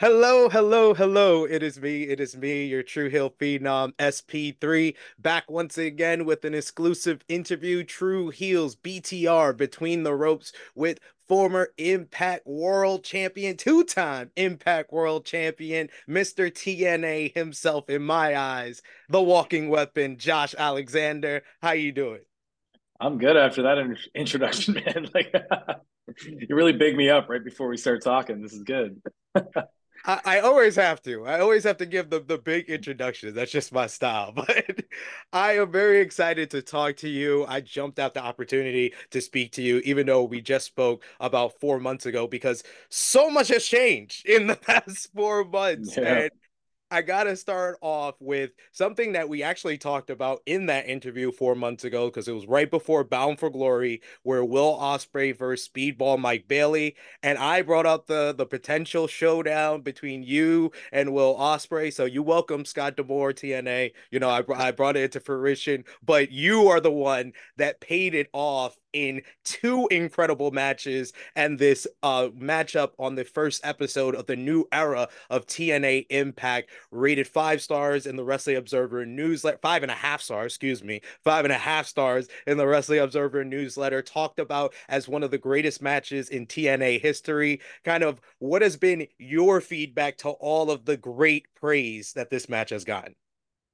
Hello, hello, hello. It is me. It is me, your Tru Heel Phenom SP3, back once again with an exclusive interview. Tru Heels BTR Between the Ropes with former Impact World Champion, two time Impact World Champion, Mr. TNA himself, in my eyes, the walking weapon, Josh Alexander. How you doing? I'm good after that introduction, man. Like, you really big me up right before we start talking. This is good. I, I, always have to. I always have to give the, the big introductions. That's just my style. But I am very excited to talk to you. I jumped at the opportunity to speak to you, even though we just spoke about four months ago, because so much has changed in the past four months. Yeah. And I got to start off with something that we actually talked about in that interview four months ago because it was right before Bound for Glory, where Will Ospreay versus Speedball Mike Bailey, and I brought up the the potential showdown between you and Will Ospreay. So you welcome Scott D'Amore, TNA. You know, I I brought it into fruition, but you are the one that paid it off in two incredible matches and this uh matchup on the first episode of the new era of TNA Impact, rated five stars in the Wrestling Observer newsletter, five and a half stars, excuse me, five and a half stars in the Wrestling Observer newsletter, talked about as one of the greatest matches in TNA history. Kind of what has been your feedback to all of the great praise that this match has gotten?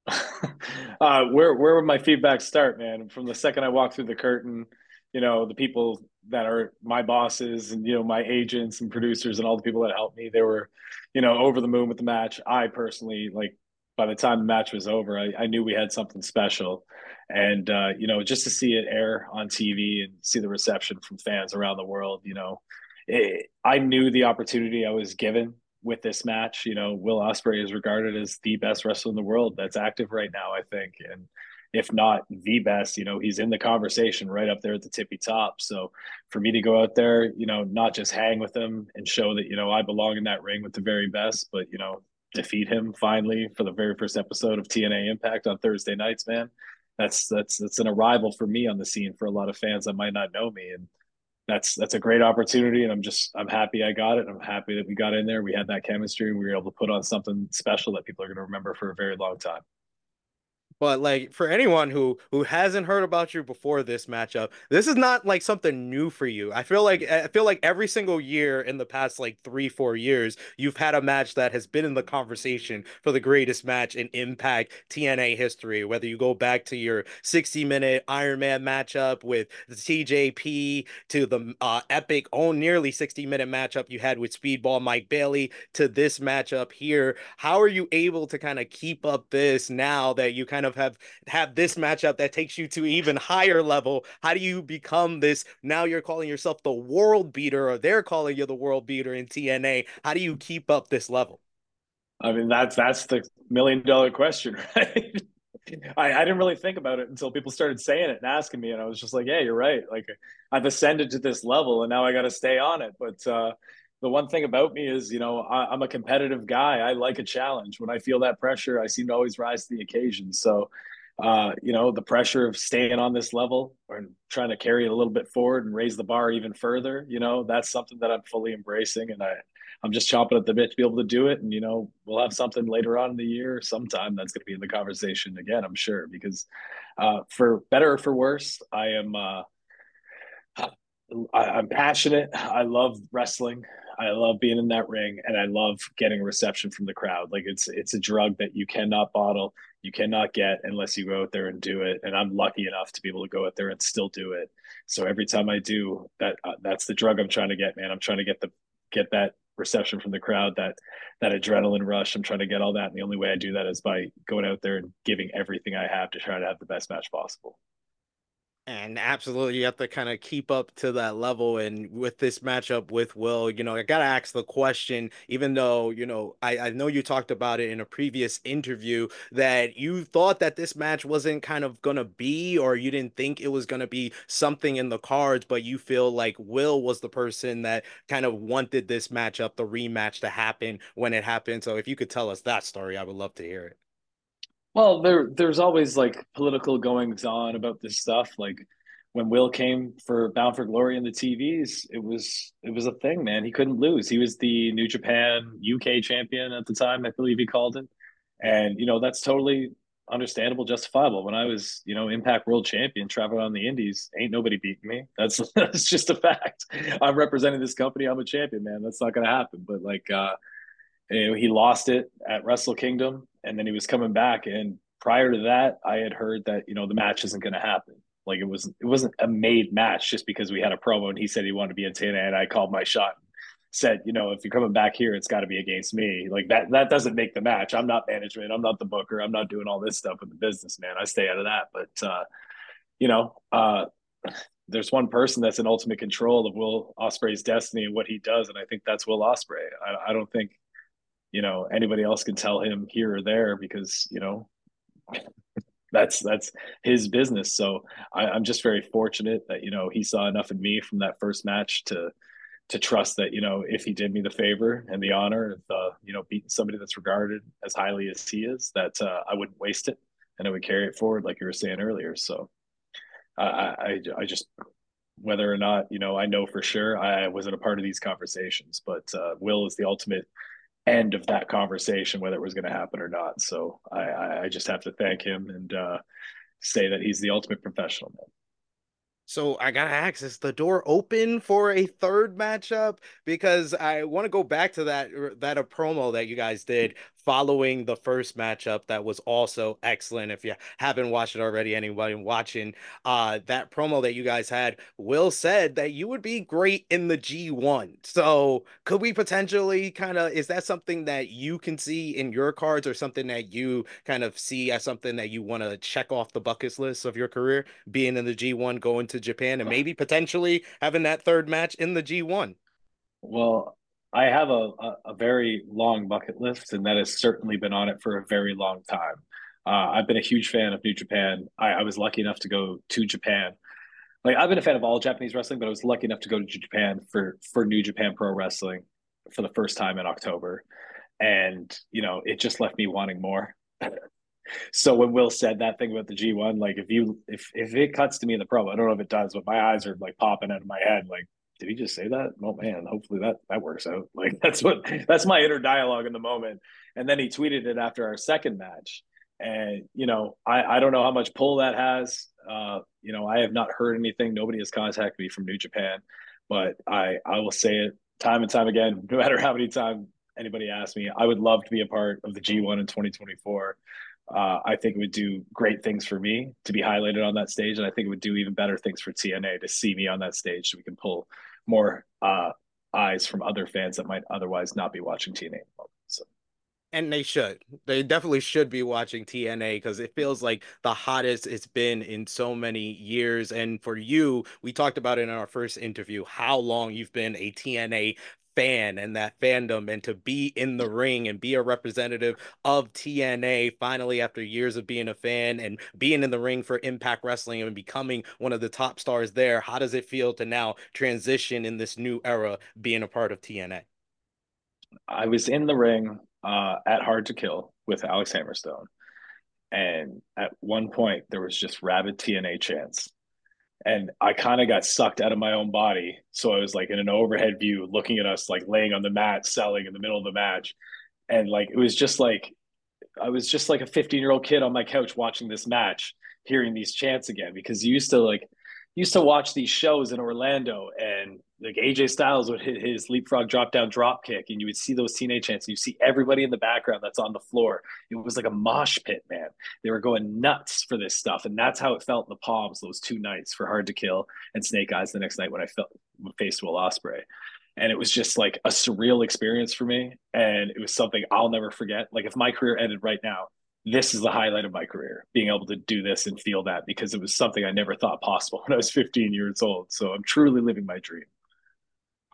uh, where where would my feedback start, man? From the second I walked through the curtain, you know the people that are my bosses and you know my agents and producers and all the people that helped me they were you know over the moon with the match. I personally like by the time the match was over i, I knew we had something special. And uh, you know just to see it air on tv and see the reception from fans around the world you know it, i knew the opportunity i was given with this match. You know will Ospreay is regarded as the best wrestler in the world that's active right now i think. And if not the best, you know, he's in the conversation right up there at the tippy top. So for me to go out there, you know, not just hang with him and show that, you know, I belong in that ring with the very best, but, you know, defeat him finally for the very first episode of TNA Impact on Thursday nights, man. That's that's that's an arrival for me on the scene for a lot of fans that might not know me. And that's that's a great opportunity and I'm just I'm happy I got it. I'm happy that we got in there. We had that chemistry. We were able to put on something special that people are going to remember for a very long time. But like for anyone who who hasn't heard about you before this matchup, this is not like something new for you. I feel like I feel like every single year in the past like 3 4 years, you've had a match that has been in the conversation for the greatest match in Impact TNA history, whether you go back to your 60-minute Iron Man matchup with the TJP to the uh, epic oh nearly 60-minute matchup you had with Speedball Mike Bailey to this matchup here. How are you able to kind of keep up this now that you kind of of have have this matchup that takes you to even higher level. How do you become this? Now you're calling yourself the world beater, or they're calling you the world beater in TNA. How do you keep up this level? I mean, that's that's the million dollar question, right? I, I didn't really think about it until people started saying it and asking me, and I was just like, "Yeah, you're right. Like, I've ascended to this level, and now I got to stay on it." But uh, the one thing about me is, you know, I, am a competitive guy. I like a challenge. When I feel that pressure, I seem to always rise to the occasion. So, uh, you know, the pressure of staying on this level or trying to carry it a little bit forward and raise the bar even further, you know, that's something that I'm fully embracing. And I, I'm just chomping at the bit to be able to do it. And, you know, we'll have something later on in the year, sometime that's going to be in the conversation again, I'm sure, because uh, for better or for worse, I am, uh, I, am passionate. I love wrestling. I love being in that ring and I love getting a reception from the crowd. Like it's it's a drug that you cannot bottle, you cannot get unless you go out there and do it. And I'm lucky enough to be able to go out there and still do it. So every time I do that, uh, that's the drug I'm trying to get, man. I'm trying to get the get that reception from the crowd, that that adrenaline rush. I'm trying to get all that, and the only way I do that is by going out there and giving everything I have to try to have the best match possible and absolutely you have to kind of keep up to that level and with this matchup with will you know i gotta ask the question even though you know I, I know you talked about it in a previous interview that you thought that this match wasn't kind of gonna be or you didn't think it was gonna be something in the cards but you feel like will was the person that kind of wanted this matchup the rematch to happen when it happened so if you could tell us that story i would love to hear it well, there there's always like political goings on about this stuff. Like when Will came for Bound for Glory in the TVs, it was it was a thing, man. He couldn't lose. He was the New Japan UK champion at the time, I believe he called it. And you know, that's totally understandable, justifiable. When I was, you know, Impact World Champion, traveling on the Indies, ain't nobody beating me. That's that's just a fact. I'm representing this company. I'm a champion, man. That's not to happen. But like, uh, know, he lost it at Wrestle Kingdom, and then he was coming back. And prior to that, I had heard that you know the match isn't going to happen. Like it was it wasn't a made match just because we had a promo and he said he wanted to be in TNA and I called my shot And said, you know, if you're coming back here, it's got to be against me. Like that that doesn't make the match. I'm not management. I'm not the booker. I'm not doing all this stuff with the business, man. I stay out of that. But uh, you know, uh there's one person that's in ultimate control of Will Ospreay's destiny and what he does, and I think that's Will Ospreay. I, I don't think you know anybody else can tell him here or there because you know that's that's his business. So I, I'm just very fortunate that you know he saw enough in me from that first match to to trust that you know if he did me the favor and the honor of uh, you know beating somebody that's regarded as highly as he is, that uh, I wouldn't waste it and I would carry it forward like you were saying earlier. So I I, I just whether or not you know I know for sure I wasn't a part of these conversations, but uh, Will is the ultimate end of that conversation, whether it was going to happen or not. So I, I just have to thank him and uh, say that he's the ultimate professional man. So I gotta ask, is the door open for a third matchup? Because I want to go back to that that a promo that you guys did following the first matchup that was also excellent. If you haven't watched it already, anybody watching uh, that promo that you guys had, Will said that you would be great in the G1. So could we potentially kind of is that something that you can see in your cards or something that you kind of see as something that you want to check off the bucket list of your career, being in the G1, going to Japan, and maybe potentially having that third match in the G1? Well, I have a, a, a, very long bucket list, and that has certainly been on it for a very long time. Uh, I've been a huge fan of New Japan. I, I, was lucky enough to go to Japan. Like I've been a fan of all Japanese wrestling, but I was lucky enough to go to Japan for for New Japan Pro Wrestling for the first time in October, and you know it just left me wanting more. so when Will said that thing about the G one, like if you if if it cuts to me in the pro, I don't know if it does, but my eyes are like popping out of my head, like did he just say that? Oh man, hopefully that that works out. Like that's what that's my inner dialogue in the moment. And then he tweeted it after our second match. And you know, I I don't know how much pull that has. Uh, you know, I have not heard anything. Nobody has contacted me from New Japan, but I I will say it time and time again, no matter how many times anybody asks me, I would love to be a part of the G1 in 2024. Uh, I think it would do great things for me to be highlighted on that stage, and I think it would do even better things for TNA to see me on that stage, so we can pull more uh, eyes from other fans that might otherwise not be watching TNA. So. And they should. They definitely should be watching TNA because it feels like the hottest it's been in so many years. And for you, we talked about it in our first interview how long you've been a TNA fan and that fandom and to be in the ring and be a representative of TNA finally after years of being a fan and being in the ring for Impact Wrestling and becoming one of the top stars there. How does it feel to now transition in this new era being a part of TNA? I was in the ring uh, at Hard to Kill with Alex Hammerstone. And at one point, there was just rabid TNA chants and I kind of got sucked out of my own body. So I was like in an overhead view, looking at us like laying on the mat, selling in the middle of the match, and like it was just like I was just like a 15 year old kid on my couch watching this match, hearing these chants again because you used to like used to watch these shows in Orlando and like AJ Styles would hit his leapfrog drop down drop kick, and you would see those teenage chants. And you see everybody in the background that's on the floor. It was like a mosh pit, man. They were going nuts for this stuff, and that's how it felt in the palms those two nights for Hard to Kill and Snake Eyes. The next night when I felt faced Will Ospreay. and it was just like a surreal experience for me, and it was something I'll never forget. Like if my career ended right now, this is the highlight of my career being able to do this and feel that because it was something I never thought possible when I was 15 years old. So I'm truly living my dream.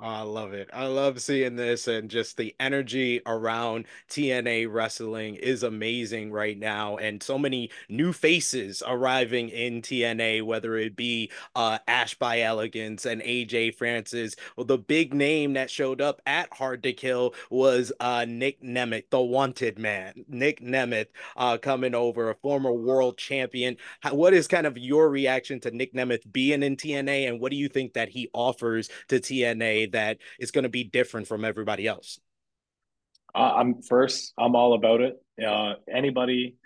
I love it. I love seeing this and just the energy around TNA wrestling is amazing right now. And so many new faces arriving in TNA, whether it be uh, Ash by Elegance and AJ Francis. Well, the big name that showed up at Hard to Kill was uh, Nick Nemeth, the wanted man. Nick Nemeth uh, coming over, a former world champion. How, what is kind of your reaction to Nick Nemeth being in TNA? And what do you think that he offers to TNA? That is going to be different from everybody else? I'm first. I'm all about it. Uh, anybody,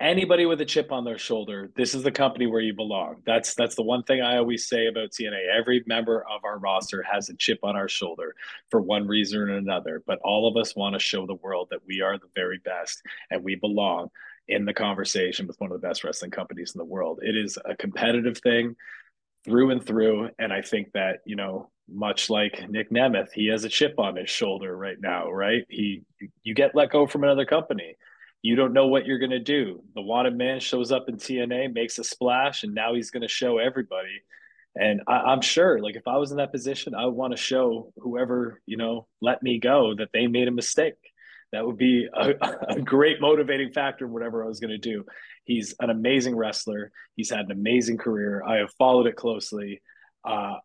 anybody with a chip on their shoulder, this is the company where you belong. That's that's the one thing I always say about TNA. Every member of our roster has a chip on our shoulder for one reason or another. But all of us want to show the world that we are the very best and we belong in the conversation with one of the best wrestling companies in the world. It is a competitive thing through and through. And I think that, you know, much like Nick Nemeth, he has a chip on his shoulder right now, right? He you get let go from another company. You don't know what you're going to do. The wanted man shows up in TNA, makes a splash, and now he's going to show everybody. And I, am sure, like if I was in that position, I would want to show whoever you know let me go that they made a mistake. That would be a, a great motivating factor in whatever I was going to do. He's an amazing wrestler. He's had an amazing career. I have followed it closely uh,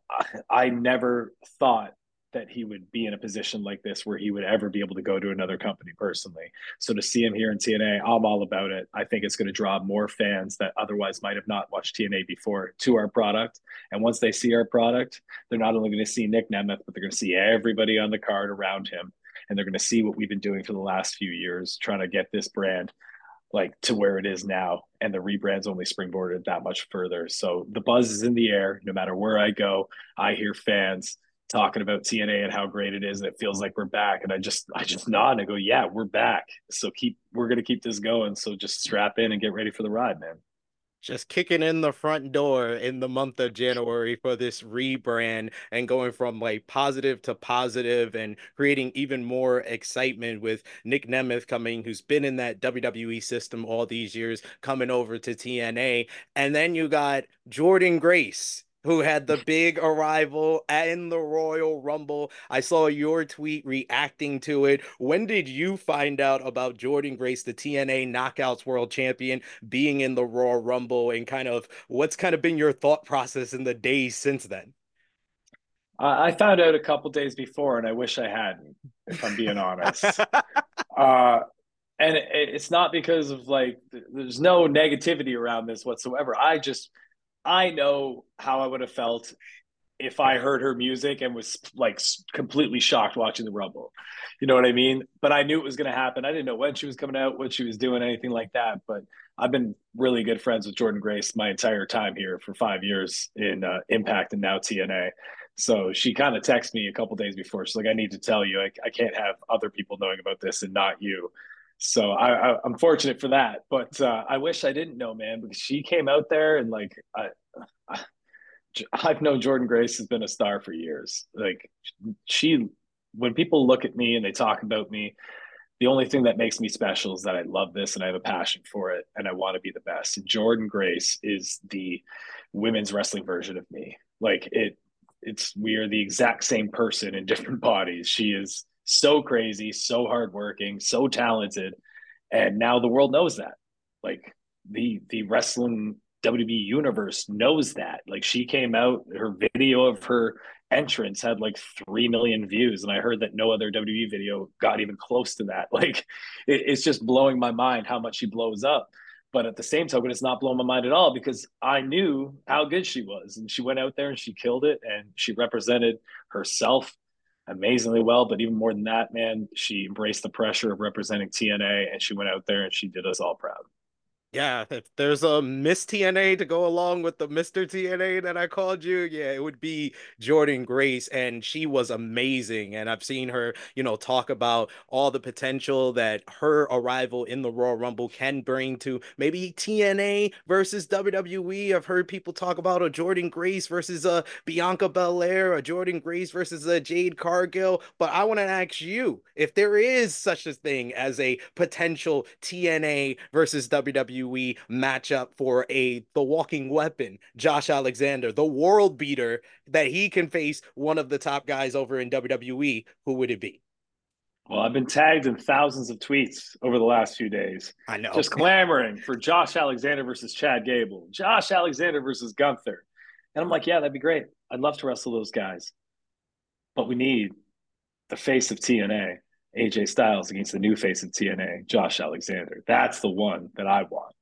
I never thought that he would be in a position like this where he would ever be able to go to another company personally. So to see him here in TNA, I'm all about it. I think it's going to draw more fans that otherwise might have not watched TNA before to our product. And once they see our product, they're not only going to see Nick Nemeth, but they're going to see everybody on the card around him. And they're going to see what we've been doing for the last few years, trying to get this brand like to where it is now and the rebrand's only springboarded that much further. So the buzz is in the air no matter where i go. I hear fans talking about tna and how great it is and it feels like we're back. And i just i just nod and i go yeah we're back. So keep we're going to keep this going. So just strap in and get ready for the ride man just kicking in the front door in the month of January for this rebrand and going from like positive to positive and creating even more excitement with Nick Nemeth coming, who's been in that WWE system all these years, coming over to TNA. And then you got Jordynne Grace who had the big arrival in the Royal Rumble. I saw your tweet reacting to it. When did you find out about Jordynne Grace, the TNA Knockouts World Champion, being in the Royal Rumble, and kind of what's kind of been your thought process in the days since then? I found out a couple days before, and I wish I hadn't, if I'm being honest. uh, and it's not because of like, there's no negativity around this whatsoever. I just I know how I would have felt if I heard her music and was like completely shocked watching the Rumble. You know what I mean? But I knew it was going to happen. I didn't know when she was coming out, what she was doing, anything like that. But I've been really good friends with Jordynne Grace my entire time here for five years in uh, Impact and now TNA. So she kind of texted me a couple days before. She's like, I need to tell you, I, I can't have other people knowing about this and not you. So I, I am fortunate for that, but uh, I wish I didn't know, man, because she came out there and like I, I I've known Jordynne Grace has been a star for years. Like she, when people look at me and they talk about me, the only thing that makes me special is that I love this and I have a passion for it and I want to be the best. Jordynne Grace is the women's wrestling version of me. Like it, it's we are the exact same person in different bodies. She is so crazy, so hardworking, so talented, and now the world knows that. Like the the wrestling WWE universe knows that. Like she came out, her video of her entrance had like three million views, and I heard that no other WWE video got even close to that. Like it, it's just blowing my mind how much she blows up. But at the same token, it's not blowing my mind at all because I knew how good she was, and she went out there and she killed it, and she represented herself amazingly well. But even more than that, man, she embraced the pressure of representing TNA and she went out there and she did us all proud. Yeah, if there's a Miss TNA to go along with the Mr. TNA that I called you, yeah, it would be Jordynne Grace. And she was amazing. And I've seen her, you know, talk about all the potential that her arrival in the Royal Rumble can bring to maybe TNA versus WWE. I've heard people talk about a Jordynne Grace versus a Bianca Belair, a Jordynne Grace versus a Jade Cargill. But I want to ask you if there is such a thing as a potential TNA versus WWE WWE matchup for a the walking weapon, Josh Alexander, the world beater, that he can face one of the top guys over in WWE, who would it be? Well, I've been tagged in thousands of tweets over the last few days. I know. Just clamoring for Josh Alexander versus Chad Gable, Josh Alexander versus Gunther. And I'm like, yeah, that'd be great. I'd love to wrestle those guys. But we need the face of TNA, AJ Styles, against the new face of TNA, Josh Alexander. That's the one that I want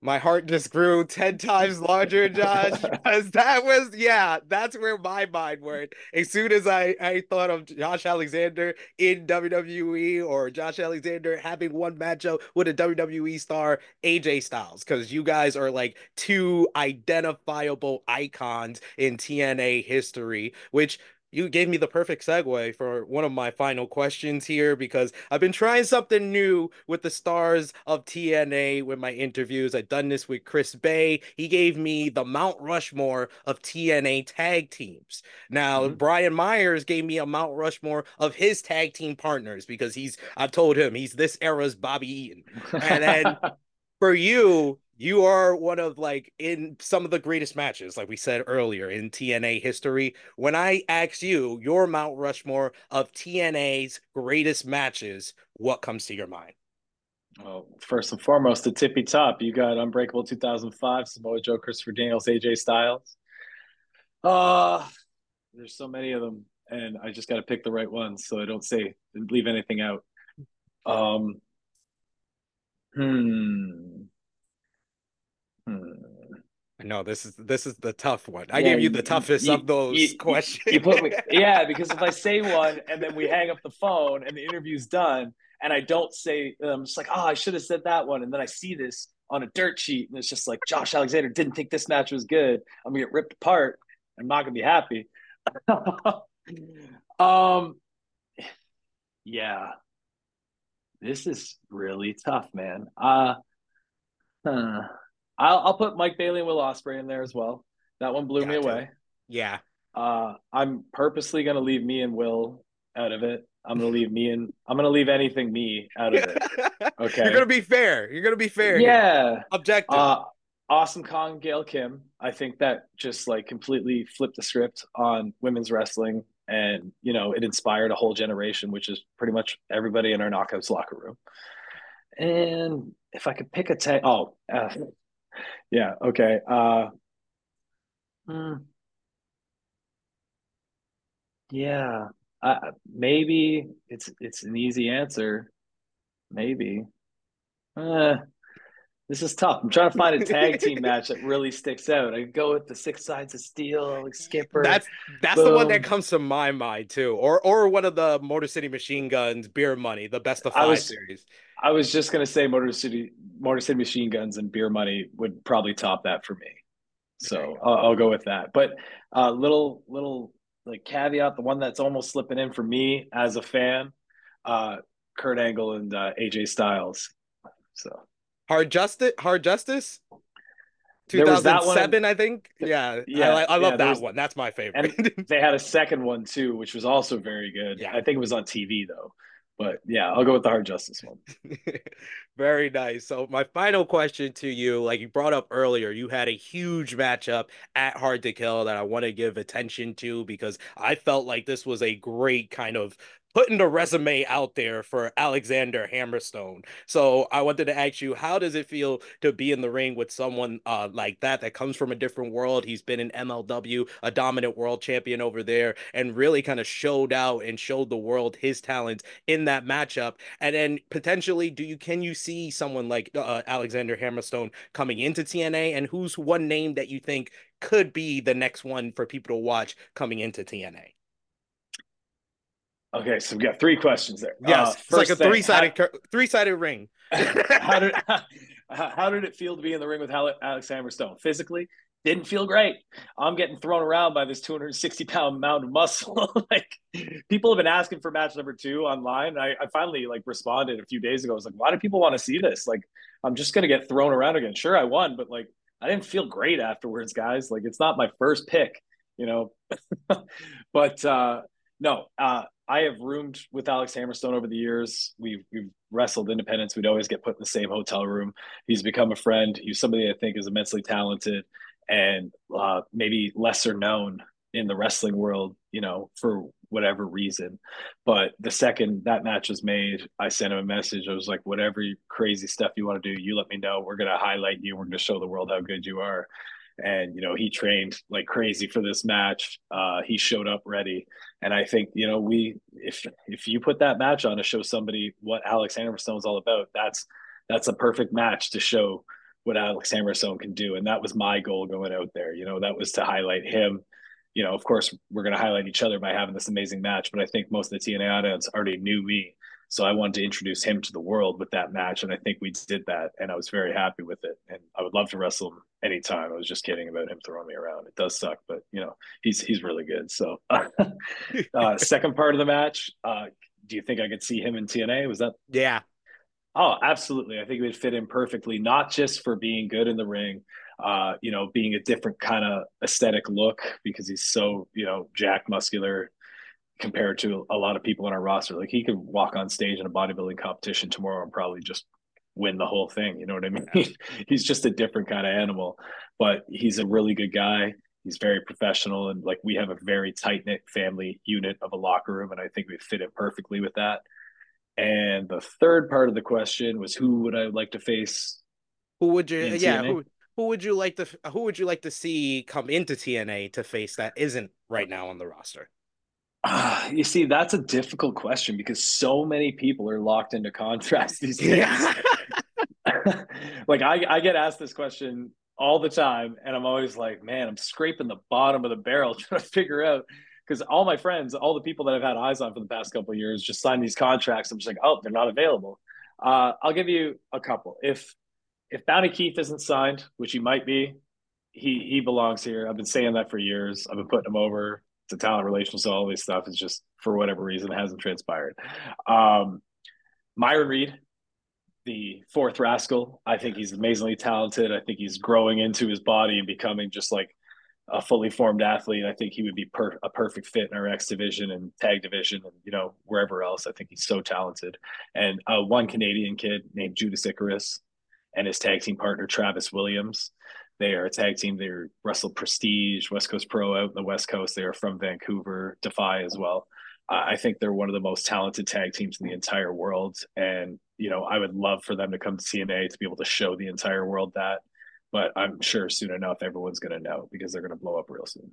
my heart just grew 10 times larger, Josh, because that was, yeah, that's where my mind went. As soon as I, I thought of Josh Alexander in WWE or Josh Alexander having one matchup with a WWE star, AJ Styles, because you guys are like two identifiable icons in TNA history, which you gave me the perfect segue for one of my final questions here because I've been trying something new with the stars of TNA with my interviews. I've done this with Chris Bey. He gave me the Mount Rushmore of TNA tag teams. Now, mm-hmm. Brian Myers gave me a Mount Rushmore of his tag team partners because he's, I've told him he's this era's Bobby Eaton. And then for you, you are one of like in some of the greatest matches, like we said earlier in TNA history. When I ask you your Mount Rushmore of TNA's greatest matches, what comes to your mind? Well, first and foremost, the tippy top. You got Unbreakable 2005, Samoa Joe, Christopher Daniels, AJ Styles. Uh, there's so many of them, and I just got to pick the right ones so I don't say leave anything out. Um, hmm. Hmm. No, this is this is the tough one. I yeah, gave you the toughest you, of those you, questions. You put me, yeah, because if I say one and then we hang up the phone and the interview's done, and I don't say, I'm just like, oh, I should have said that one, and then I see this on a dirt sheet, and it's just like Josh Alexander didn't think this match was good. I'm gonna get ripped apart. I'm not gonna be happy. um, yeah, this is really tough, man. Uh, huh. I'll, I'll put Mike Bailey and Will Ospreay in there as well. That one blew Got me to. away. Yeah. Uh, I'm purposely going to leave me and Will out of it. I'm going to leave me and I'm going to leave anything me out of it. Okay. You're going to be fair. You're going to be fair. Yeah. Here. Objective. Uh, awesome Kong, Gail Kim. I think that just like completely flipped the script on women's wrestling. And, you know, it inspired a whole generation, which is pretty much everybody in our knockouts locker room. And if I could pick a tag, oh, uh, yeah. Okay. Uh, mm, yeah. Uh, maybe it's it's an easy answer. Maybe. Uh, this is tough. I'm trying to find a tag team match that really sticks out. I go with the six sides of steel, like Skipper. That's that's Boom. the one that comes to my mind too, or or one of the Motor City Machine Guns, Beer Money, the best of five was, series. I was just gonna say Motor City Motor City Machine Guns and Beer Money would probably top that for me. So I'll, I'll, go with that. But uh, little little like caveat, the one that's almost slipping in for me as a fan, uh, Kurt Angle and uh, AJ Styles. So hard justice, hard justice. 2007, I think. Yeah, yeah, I, I love yeah, that was, one. That's my favorite. and they had a second one too, which was also very good. Yeah. I think it was on TV though. But yeah, I'll go with the hard justice one. Very nice. So my final question to you, like you brought up earlier, you had a huge matchup at Hard to Kill that I want to give attention to because I felt like this was a great kind of putting the resume out there for Alexander Hammerstone. So I wanted to ask you, how does it feel to be in the ring with someone uh, like that that comes from a different world? He's been in MLW, a dominant world champion over there, and really kind of showed out and showed the world his talents in that matchup. And then potentially, do you can you see someone like uh, Alexander Hammerstone coming into TNA? And who's one name that you think could be the next one for people to watch coming into TNA? Okay, so we've got three questions there. Yes, uh, it's like a three sided three sided ring. how did how did it feel to be in the ring with Alex Hammerstone? Physically, didn't feel great. I'm getting thrown around by this 260 pound mound of muscle. like people have been asking for match number two online. I, I finally like responded a few days ago. I was like, why do people want to see this? Like, I'm just gonna get thrown around again. Sure, I won, but like I didn't feel great afterwards, guys. Like it's not my first pick, you know. but uh no, uh I have roomed with Alex Hammerstone over the years. We've we've wrestled independents. We'd always get put in the same hotel room. He's become a friend. He's somebody I think is immensely talented and uh, maybe lesser known in the wrestling world, you know, for whatever reason. But the second that match was made, I sent him a message. I was like, whatever crazy stuff you want to do, you let me know. We're going to highlight you. We're going to show the world how good you are and you know he trained like crazy for this match. Uh he showed up ready. And i think you know we if if you put that match on to show somebody what alex hammerstone's all about that's that's a perfect match to show what alex hammerstone can do. And that was my goal going out there. You know that was to highlight him. You know of course we're going to highlight each other by having this amazing match but i think most of the tna audience already knew me so I wanted to introduce him to the world with that match, and I think we did that, and I was very happy with it. And I would love to wrestle him anytime. I was just kidding about him throwing me around. It does suck, but you know he's he's really good. So, uh, second part of the match, uh, do you think I could see him in TNA? Was that? Yeah. Oh, absolutely. I think it would fit in perfectly, not just for being good in the ring, uh, you know, being a different kind of aesthetic look because he's so, you know, jack muscular, compared to a lot of people in our roster. Like he could walk on stage in a bodybuilding competition tomorrow and probably just win the whole thing. You know what I mean? he's just a different kind of animal, but he's a really good guy. He's very professional and like we have a very tight knit family unit of a locker room, and I think we fit it perfectly with that. And the third part of the question was who would I like to face? Who would you? Yeah, who, who would you like to? Who would you like to see come into TNA to face that isn't right now on the roster? Uh, you see, that's a difficult question because so many people are locked into contracts these days. Yeah. like I, I get asked this question all the time, and I'm always like, man, I'm scraping the bottom of the barrel trying to figure out because all my friends, all the people that I've had eyes on for the past couple of years, just signed these contracts. I'm just like, oh, they're not available. Uh, I'll give you a couple. If if Bounty Keith isn't signed, which he might be, he he belongs here. I've been saying that for years. I've been putting him over to talent relations, all this stuff is just for whatever reason hasn't transpired. Um, Myron Reed, the fourth rascal, I think he's amazingly talented. I think he's growing into his body and becoming just like a fully formed athlete. I think he would be per- a perfect fit in our X division and tag division and you know wherever else. I think he's so talented. And uh, one Canadian kid named Judas Icarus and his tag team partner Travis Williams. They are a tag team. They wrestled Prestige, West Coast Pro out in the West Coast. They are from Vancouver, Defy as well. I think they're one of the most talented tag teams in the entire world. And, you know, I would love for them to come to TNA to be able to show the entire world that. But I'm sure soon enough, everyone's going to know because they're going to blow up real soon.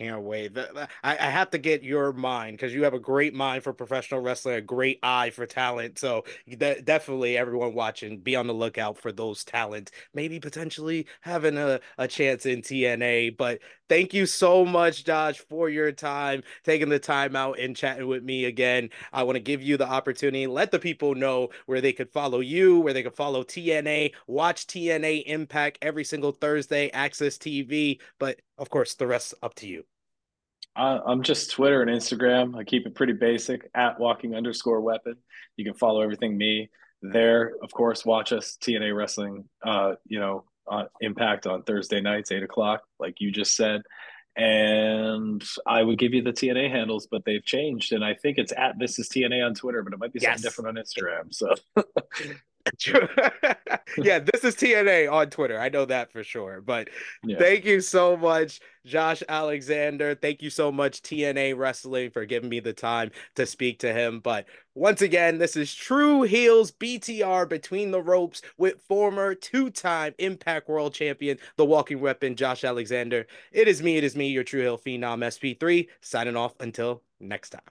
Can't wait. I, I have to get your mind because you have a great mind for professional wrestling, a great eye for talent. So de- definitely, everyone watching, be on the lookout for those talent. Maybe potentially having a, a chance in TNA. But thank you so much, Josh, for your time, taking the time out and chatting with me again. I want to give you the opportunity, let the people know where they could follow you, where they could follow TNA, watch TNA Impact every single Thursday, AXS TV. But of course, the rest up to you. Uh, I'm just Twitter and Instagram. I keep it pretty basic at walking underscore weapon. You can follow everything me there. Of course, watch us TNA wrestling. Uh, you know, on Impact on Thursday nights, eight o'clock, like you just said. And I would give you the TNA handles, but they've changed, and I think it's at this is TNA on Twitter, but it might be yes. something different on Instagram. So yeah, this is TNA on Twitter. I know that for sure. But yeah. thank you so much, Josh Alexander. Thank you so much, TNA Wrestling, for giving me the time to speak to him. But once again, this is Tru Heels BTR Between the Ropes with former two time Impact World Champion, the walking weapon, Josh Alexander. It is me, it is me, your Tru Heel Phenom SP3, signing off until next time.